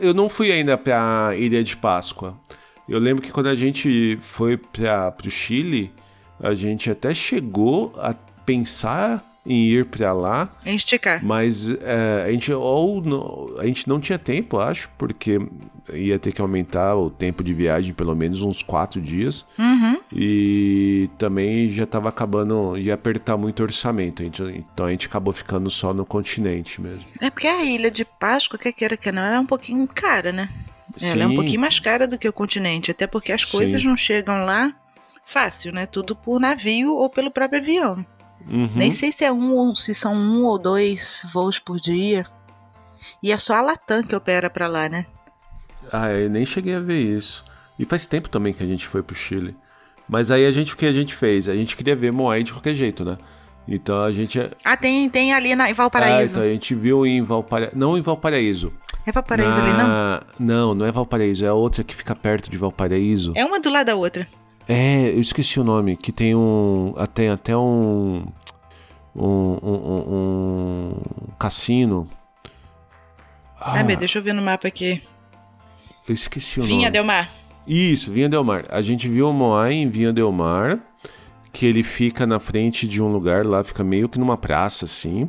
Eu não fui ainda pra Ilha de Páscoa. Eu lembro que quando a gente foi para o Chile, a gente até chegou a pensar em ir para lá. Em esticar. Mas é, a, gente, ou não, a gente não tinha tempo, acho, porque ia ter que aumentar o tempo de viagem pelo menos uns quatro dias. Uhum. E também já estava acabando, ia apertar muito orçamento. Então a gente acabou ficando só no continente mesmo. É porque a ilha de Páscoa, que queira que não, era é um pouquinho cara, né? Ela Sim. é um pouquinho mais cara do que o continente, até porque as coisas Sim. não chegam lá fácil, né? Tudo por navio ou pelo próprio avião. Uhum. Nem sei se é um se são um ou dois voos por dia. E é só a Latam que opera para lá, né? Ah, eu nem cheguei a ver isso. E faz tempo também que a gente foi pro Chile. Mas aí a gente o que a gente fez? A gente queria ver Moai de qualquer jeito, né? Então a gente. Ah, tem, tem ali na, em Valparaíso. Ah, então a gente viu em Valparaíso. Não em Valparaíso. É Valparaíso na... ali, não? Não, não é Valparaíso, é a outra que fica perto de Valparaíso. É uma do lado da outra. É, eu esqueci o nome, que tem um. Tem até um. Um, um, um, um cassino. Ah, meu, deixa eu ver no mapa aqui. Eu esqueci o Vinha nome. Vinha Del Mar. Isso, Vinha Del Mar. A gente viu o Moai em Vinha Del Mar, que ele fica na frente de um lugar lá, fica meio que numa praça assim.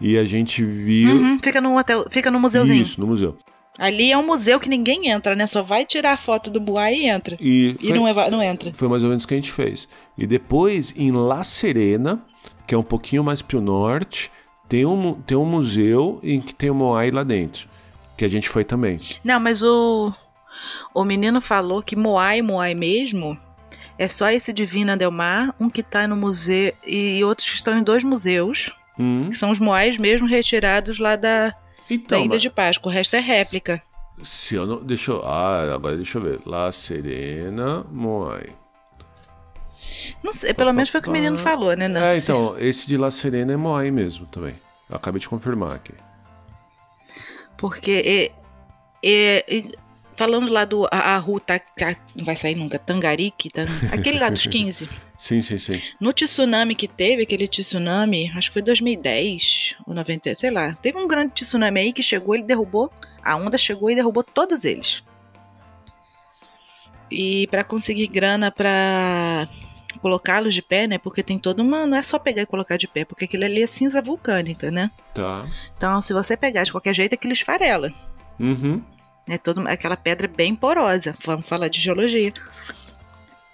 E a gente viu. Uhum, fica no hotel, fica no museuzinho. Isso, no museu. Ali é um museu que ninguém entra, né? Só vai tirar a foto do Boá e entra. E, e não, é, não entra. Foi mais ou menos o que a gente fez. E depois, em La Serena, que é um pouquinho mais pro norte, tem um, tem um museu em que tem o Moai lá dentro. Que a gente foi também. Não, mas o. O menino falou que Moai, Moai mesmo, é só esse Divina Del Mar, um que tá no museu e outros que estão em dois museus. Hum. Que são os Moais mesmo retirados lá da, então, da Ilha mas... de Páscoa. O resto é réplica. Se eu não. Deixa eu. Ah, agora deixa eu ver. La Serena, Moai. Não sei, pelo menos foi o que o menino falou, né? Não é, então, esse de La Serena é Moai mesmo também. Eu acabei de confirmar aqui. Porque é, é, falando lá do a, a rua tá, tá, não vai sair nunca, Tangarique, tá, aquele lá dos 15. sim, sim, sim. No tsunami que teve, aquele tsunami, acho que foi 2010 ou 90, sei lá. Teve um grande tsunami aí que chegou, ele derrubou, a onda chegou e derrubou todos eles. E para conseguir grana para colocá-los de pé, né? Porque tem toda uma. Não é só pegar e colocar de pé, porque aquilo ali é cinza vulcânica, né? Tá. Então, se você pegar de qualquer jeito, aquilo esfarela. Uhum. É toda aquela pedra bem porosa. Vamos falar de geologia.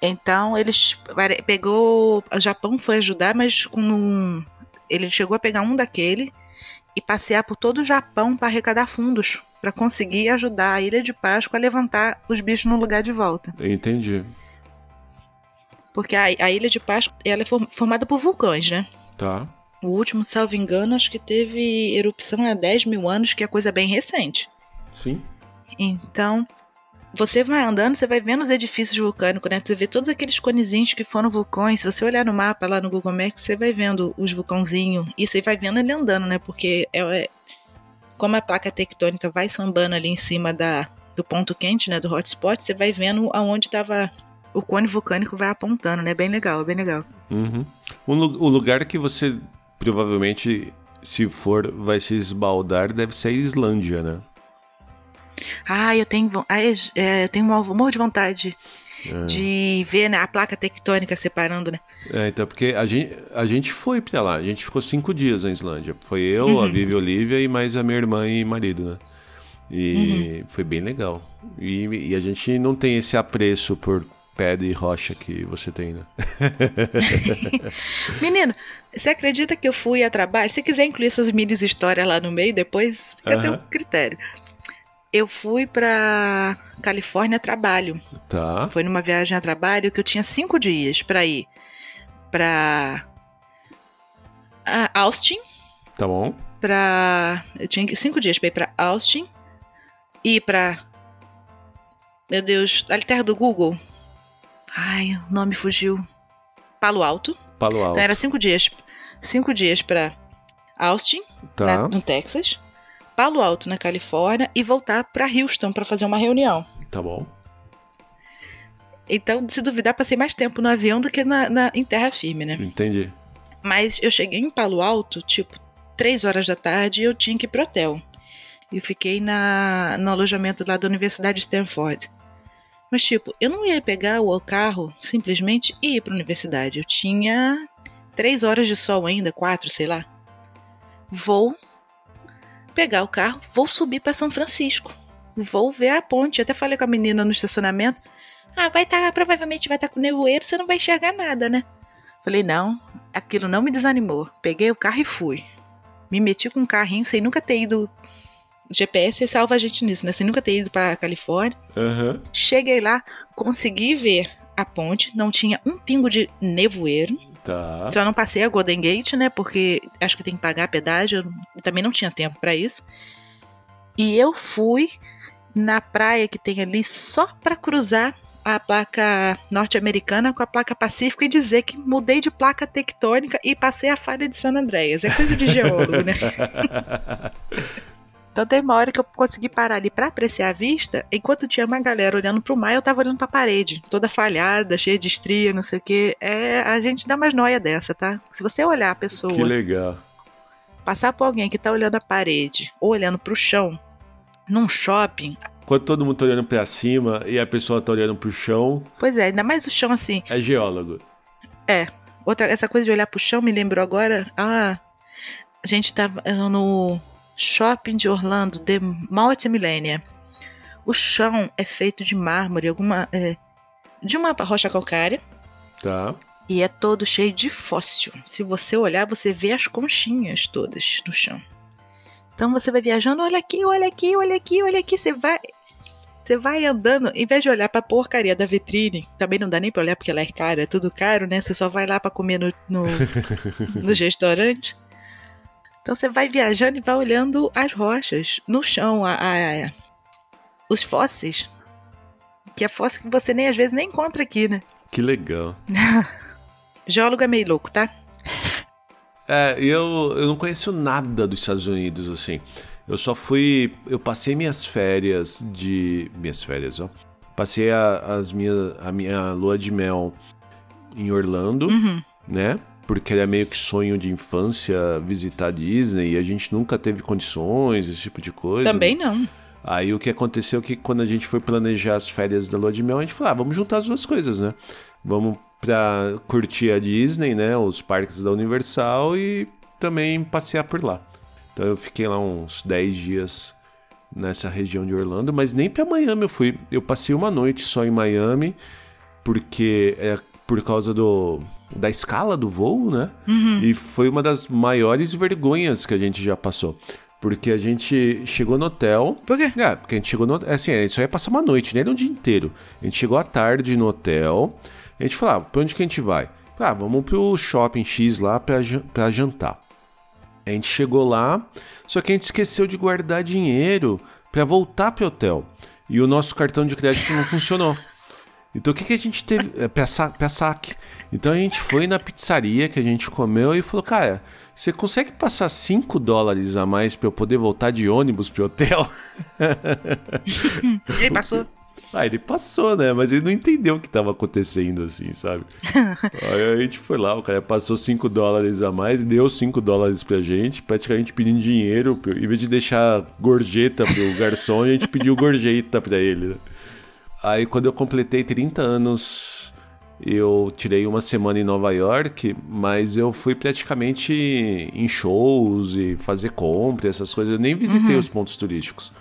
Então, eles pegou. O Japão foi ajudar, mas com um, ele chegou a pegar um daquele e passear por todo o Japão para arrecadar fundos para conseguir ajudar a Ilha de Páscoa a levantar os bichos no lugar de volta. Entendi. Porque a, a Ilha de Páscoa ela é formada por vulcões, né? Tá. O último, salvo engano, acho que teve erupção há 10 mil anos, que é coisa bem recente. Sim. Então, você vai andando, você vai vendo os edifícios vulcânicos, né? Você vê todos aqueles conezinhos que foram vulcões. Se você olhar no mapa lá no Google Maps, você vai vendo os vulcãozinhos. E você vai vendo ele andando, né? Porque é, é, como a placa tectônica vai sambando ali em cima da, do ponto quente, né? Do hotspot, você vai vendo aonde estava o cone vulcânico vai apontando, né? Bem legal, bem legal. Uhum. O, o lugar que você provavelmente, se for, vai se esbaldar deve ser a Islândia, né? Ah, eu tenho, é, eu tenho um amor de vontade é. de ver né, a placa tectônica separando, né? É, então, porque a gente, a gente foi pra lá, a gente ficou cinco dias na Islândia. Foi eu, uhum. a Vivi Olivia e mais a minha irmã e marido, né? E uhum. foi bem legal. E, e, a gente não tem esse apreço por pedra e rocha que você tem, né? Menino, você acredita que eu fui a trabalho? Se quiser incluir essas mini histórias lá no meio, depois fica uhum. teu critério. Eu fui pra Califórnia a trabalho. Tá. Foi numa viagem a trabalho que eu tinha cinco dias pra ir pra Austin. Tá bom. Pra. Eu tinha cinco dias pra ir pra Austin. Ir pra. Meu Deus, ali terra do Google. Ai, o nome fugiu. Palo Alto. Palo Alto. Então, era cinco dias. Cinco dias para Austin, tá. na, no Texas. Palo Alto, na Califórnia. E voltar para Houston para fazer uma reunião. Tá bom. Então, se duvidar, passei mais tempo no avião do que na, na em terra firme, né? Entendi. Mas eu cheguei em Palo Alto, tipo, três horas da tarde e eu tinha que ir pro hotel. e fiquei na, no alojamento lá da Universidade de Stanford. Mas, tipo, eu não ia pegar o carro simplesmente e ir para a universidade. Eu tinha três horas de sol ainda, quatro, sei lá. Vou pegar o carro, vou subir para São Francisco. Vou ver a ponte. até falei com a menina no estacionamento. Ah, vai estar, tá, provavelmente vai estar tá com nevoeiro, você não vai enxergar nada, né? Falei, não, aquilo não me desanimou. Peguei o carro e fui. Me meti com um carrinho sem nunca ter ido GPS salva a gente nisso, né? Sem nunca ter ido pra Califórnia. Uhum. Cheguei lá, consegui ver a ponte, não tinha um pingo de nevoeiro. Tá. Só não passei a Golden Gate, né? Porque acho que tem que pagar pedágio. Também não tinha tempo para isso. E eu fui na praia que tem ali só para cruzar a placa norte-americana com a placa pacífica e dizer que mudei de placa tectônica e passei a falha de San Andreas. É coisa de geólogo, né? Então tem uma hora que eu consegui parar ali para apreciar a vista, enquanto tinha uma galera olhando pro mar, eu tava olhando pra parede, toda falhada, cheia de estria, não sei o que. É, a gente dá mais noia dessa, tá? Se você olhar a pessoa. Que legal. Passar por alguém que tá olhando a parede ou olhando pro chão, num shopping. Quando todo mundo tá olhando pra cima e a pessoa tá olhando pro chão. Pois é, ainda mais o chão assim. É geólogo. É. Outra, essa coisa de olhar pro chão me lembrou agora. Ah, a gente tava no Shopping de Orlando, The Multimillennia. O chão é feito de mármore, alguma é, de uma rocha calcária. Tá. E é todo cheio de fóssil. Se você olhar, você vê as conchinhas todas no chão. Então você vai viajando, olha aqui, olha aqui, olha aqui, olha aqui, você vai você vai andando, em vez de olhar pra porcaria da vitrine, também não dá nem pra olhar porque ela é cara, é tudo caro, né? Você só vai lá pra comer no, no, no restaurante. Então você vai viajando e vai olhando as rochas no chão, a, a, a, os fósseis. Que é fóssil que você nem às vezes nem encontra aqui, né? Que legal. Geólogo é meio louco, tá? É, eu, eu não conheço nada dos Estados Unidos, assim. Eu só fui. Eu passei minhas férias de. Minhas férias, ó. Passei a, as minha, a minha lua de mel em Orlando, uhum. né? Porque era meio que sonho de infância visitar a Disney e a gente nunca teve condições, esse tipo de coisa. Também não. Aí o que aconteceu é que quando a gente foi planejar as férias da lua de mel, a gente falou, ah, vamos juntar as duas coisas, né? Vamos pra curtir a Disney, né? Os parques da Universal e também passear por lá. Então eu fiquei lá uns 10 dias nessa região de Orlando, mas nem para Miami eu fui. Eu passei uma noite só em Miami, porque é por causa do da escala do voo, né? Uhum. E foi uma das maiores vergonhas que a gente já passou. Porque a gente chegou no hotel. Por quê? É, porque a gente chegou no. Assim, a gente só ia passar uma noite, nem né? um dia inteiro. A gente chegou à tarde no hotel. A gente falou, ah, pra onde que a gente vai? Ah, vamos pro shopping X lá pra, pra jantar. A gente chegou lá, só que a gente esqueceu de guardar dinheiro para voltar pro hotel. E o nosso cartão de crédito não funcionou. Então o que, que a gente teve. É. Então a gente foi na pizzaria que a gente comeu e falou, cara, você consegue passar 5 dólares a mais para eu poder voltar de ônibus pro hotel? ele passou. Ah, ele passou, né? Mas ele não entendeu o que estava acontecendo, assim, sabe? Aí a gente foi lá, o cara passou 5 dólares a mais, deu 5 dólares pra gente, praticamente pedindo dinheiro. Em vez de deixar gorjeta pro garçom, a gente pediu gorjeta pra ele. Aí quando eu completei 30 anos, eu tirei uma semana em Nova York, mas eu fui praticamente em shows e fazer compra, essas coisas. Eu nem visitei uhum. os pontos turísticos.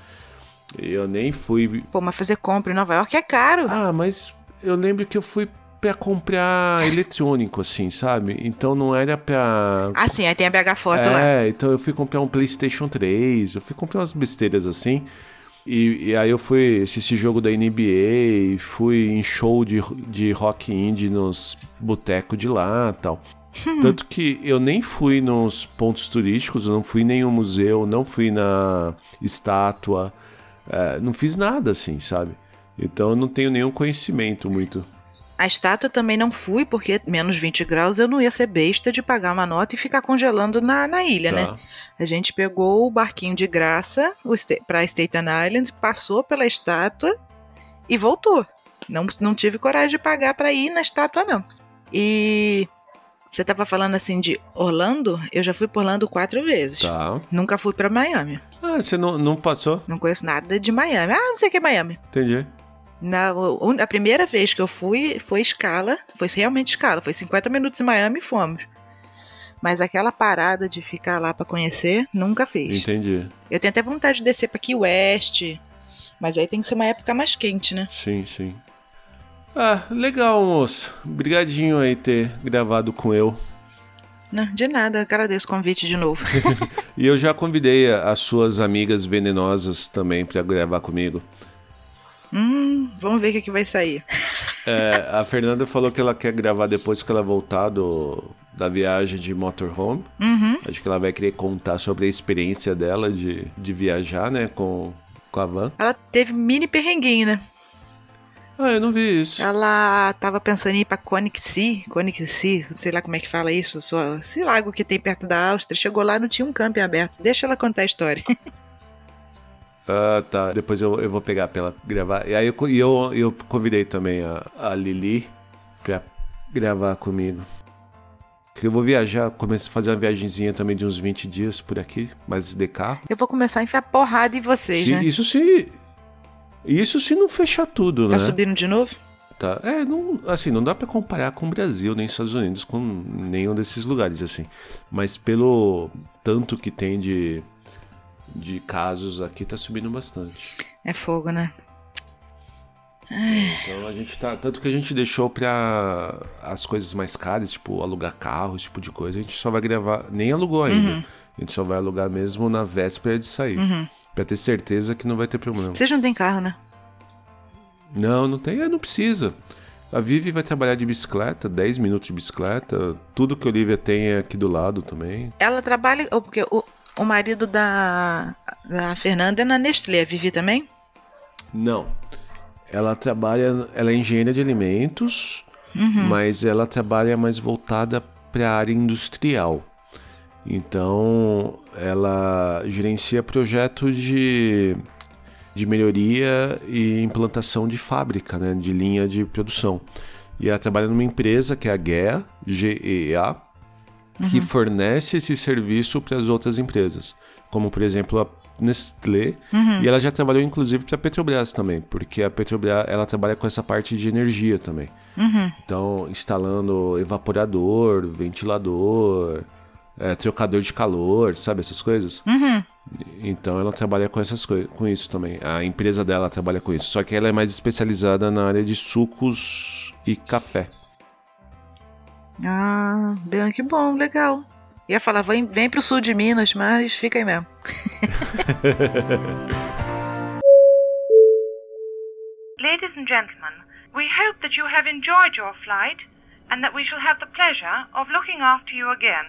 Eu nem fui. Pô, mas fazer compra em Nova York é caro. Ah, mas eu lembro que eu fui pra comprar eletrônico, assim, sabe? Então não era pra. Ah, sim, aí tem a BH Foto é, lá. É, então eu fui comprar um PlayStation 3, eu fui comprar umas besteiras assim. E, e, aí eu fui assistir jogo da NBA, fui em show de, de rock indie nos botecos de lá tal. Hum. Tanto que eu nem fui nos pontos turísticos, não fui em nenhum museu, não fui na estátua, é, não fiz nada assim, sabe? Então eu não tenho nenhum conhecimento muito. A estátua também não fui, porque menos 20 graus eu não ia ser besta de pagar uma nota e ficar congelando na, na ilha, né? tá. né? A gente pegou o barquinho de graça para Staten Island, passou pela estátua e voltou. Não, não tive coragem de pagar para ir na estátua, não. E Você tava falando assim de Orlando? Eu já fui por Orlando quatro vezes. Tá. Nunca fui pra Miami. Ah, você não, não passou? Não conheço nada de Miami. Ah, não sei o que é Miami. Entendi. Na, a primeira vez que eu fui foi escala, foi realmente escala, foi 50 minutos em Miami e fomos. Mas aquela parada de ficar lá pra conhecer, nunca fiz. Entendi. Eu tenho até vontade de descer pra Key West, mas aí tem que ser uma época mais quente, né? Sim, sim. Ah, legal, moço. Obrigadinho aí ter gravado com eu. Não, de nada, agradeço o convite de novo. E eu já convidei as suas amigas venenosas também pra gravar comigo. Hum, vamos ver o que, que vai sair. É, a Fernanda falou que ela quer gravar depois que ela voltar do, da viagem de motorhome. Uhum. Acho que ela vai querer contar sobre a experiência dela de, de viajar, né, com, com a van. Ela teve mini perrenguinho, né? Ah, eu não vi isso. Ela tava pensando em ir pra Königssee, Königssee, sei lá como é que fala isso, só, esse lago que tem perto da Áustria. Chegou lá, não tinha um camping aberto. Deixa ela contar a história. Ah, tá. Depois eu, eu vou pegar pra ela gravar. E aí eu, eu, eu convidei também a, a Lili pra gravar comigo. Eu vou viajar, começar a fazer uma viagenzinha também de uns 20 dias por aqui, mas de carro. Eu vou começar a enfiar porrada em vocês, Se- né? Isso se. Isso se não fechar tudo, Tá né? subindo de novo? Tá. É, não, assim, não dá pra comparar com o Brasil, nem Estados Unidos, com nenhum desses lugares, assim. Mas pelo tanto que tem de, de casos aqui, tá subindo bastante. É fogo, né? Então a gente tá. Tanto que a gente deixou pra as coisas mais caras, tipo alugar carro, esse tipo de coisa, a gente só vai gravar. Nem alugou ainda. A gente só vai alugar mesmo na véspera de sair. Pra ter certeza que não vai ter problema. Vocês não têm carro, né? Não, não tem. É, não precisa. A Vivi vai trabalhar de bicicleta, 10 minutos de bicicleta. Tudo que a Olivia tem é aqui do lado também. Ela trabalha. Ou porque o, o marido da, da Fernanda é na Nestlé, a Vivi também? Não. Ela trabalha. Ela é engenheira de alimentos, mas ela trabalha mais voltada para a área industrial. Então, ela gerencia projetos de, de melhoria e implantação de fábrica, né, de linha de produção. E ela trabalha numa empresa que é a GEA, G-E-A, que fornece esse serviço para as outras empresas, como por exemplo a Nestlé, e ela já trabalhou inclusive para a Petrobras também, porque a Petrobras ela trabalha com essa parte de energia também. Então, instalando evaporador, ventilador, é, trocador de calor, sabe essas coisas? Então ela trabalha com essas coisas, com isso também. A empresa dela trabalha com isso, só que ela é mais especializada na área de sucos e café. Ah, que bom, legal. Ia falar, vem, vem pro sul de Minas, mas fica aí mesmo. Ladies and gentlemen, we hope that you have enjoyed your flight and that we shall have the pleasure of looking after you again.